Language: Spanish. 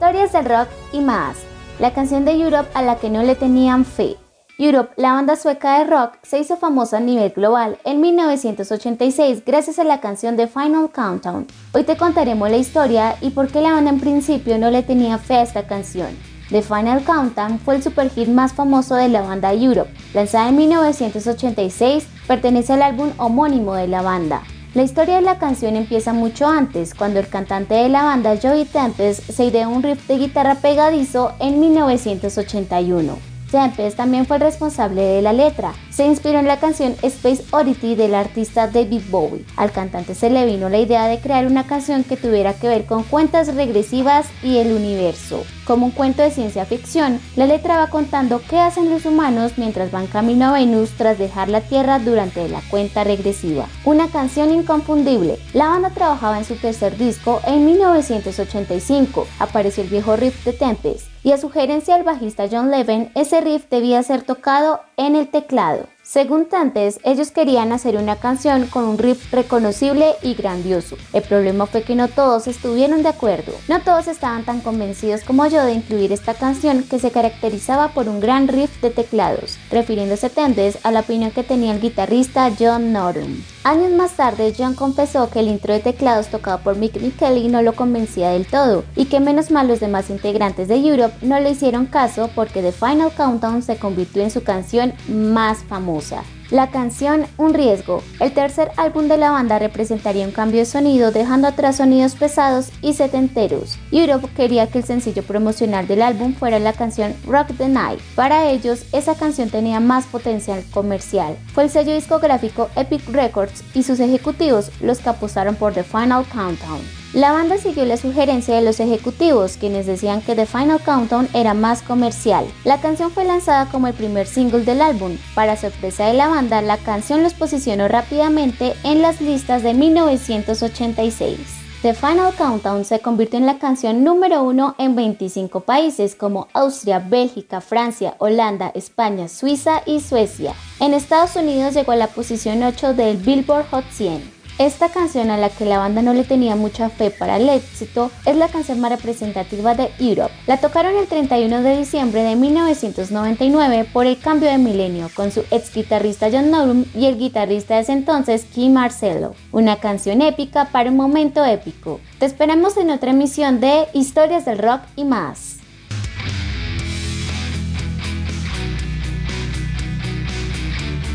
Historias del rock y más. La canción de Europe a la que no le tenían fe. Europe, la banda sueca de rock, se hizo famosa a nivel global en 1986 gracias a la canción The Final Countdown. Hoy te contaremos la historia y por qué la banda en principio no le tenía fe a esta canción. The Final Countdown fue el superhit más famoso de la banda Europe. Lanzada en 1986, pertenece al álbum homónimo de la banda. La historia de la canción empieza mucho antes, cuando el cantante de la banda Joey Tempest se ideó un riff de guitarra pegadizo en 1981. Tempest también fue el responsable de la letra. Se inspiró en la canción Space Oddity del artista David Bowie. Al cantante se le vino la idea de crear una canción que tuviera que ver con cuentas regresivas y el universo. Como un cuento de ciencia ficción, la letra va contando qué hacen los humanos mientras van camino a Venus tras dejar la Tierra durante la cuenta regresiva. Una canción inconfundible. La banda trabajaba en su tercer disco en 1985. Apareció el viejo riff de Tempest y a sugerencia del bajista John Levin, ese riff debía ser tocado en el teclado. Según Tantes, ellos querían hacer una canción con un riff reconocible y grandioso. El problema fue que no todos estuvieron de acuerdo. No todos estaban tan convencidos como yo de incluir esta canción que se caracterizaba por un gran riff de teclados, refiriéndose Tantes a la opinión que tenía el guitarrista John Norum. Años más tarde, John confesó que el intro de teclados tocado por Mick Kelly no lo convencía del todo y que menos mal los demás integrantes de Europe no le hicieron caso porque The Final Countdown se convirtió en su canción más famosa. La canción Un riesgo, el tercer álbum de la banda representaría un cambio de sonido dejando atrás sonidos pesados y setenteros. Europe quería que el sencillo promocional del álbum fuera la canción Rock the Night. Para ellos, esa canción tenía más potencial comercial. Fue el sello discográfico Epic Records y sus ejecutivos los que apostaron por The Final Countdown. La banda siguió la sugerencia de los ejecutivos, quienes decían que The Final Countdown era más comercial. La canción fue lanzada como el primer single del álbum. Para sorpresa de la banda, la canción los posicionó rápidamente en las listas de 1986. The Final Countdown se convirtió en la canción número uno en 25 países como Austria, Bélgica, Francia, Holanda, España, Suiza y Suecia. En Estados Unidos llegó a la posición 8 del Billboard Hot 100. Esta canción a la que la banda no le tenía mucha fe para el éxito es la canción más representativa de Europe. La tocaron el 31 de diciembre de 1999 por el cambio de milenio con su ex guitarrista John Norum y el guitarrista de ese entonces Kim Marcello. Una canción épica para un momento épico. Te esperamos en otra emisión de Historias del Rock y más.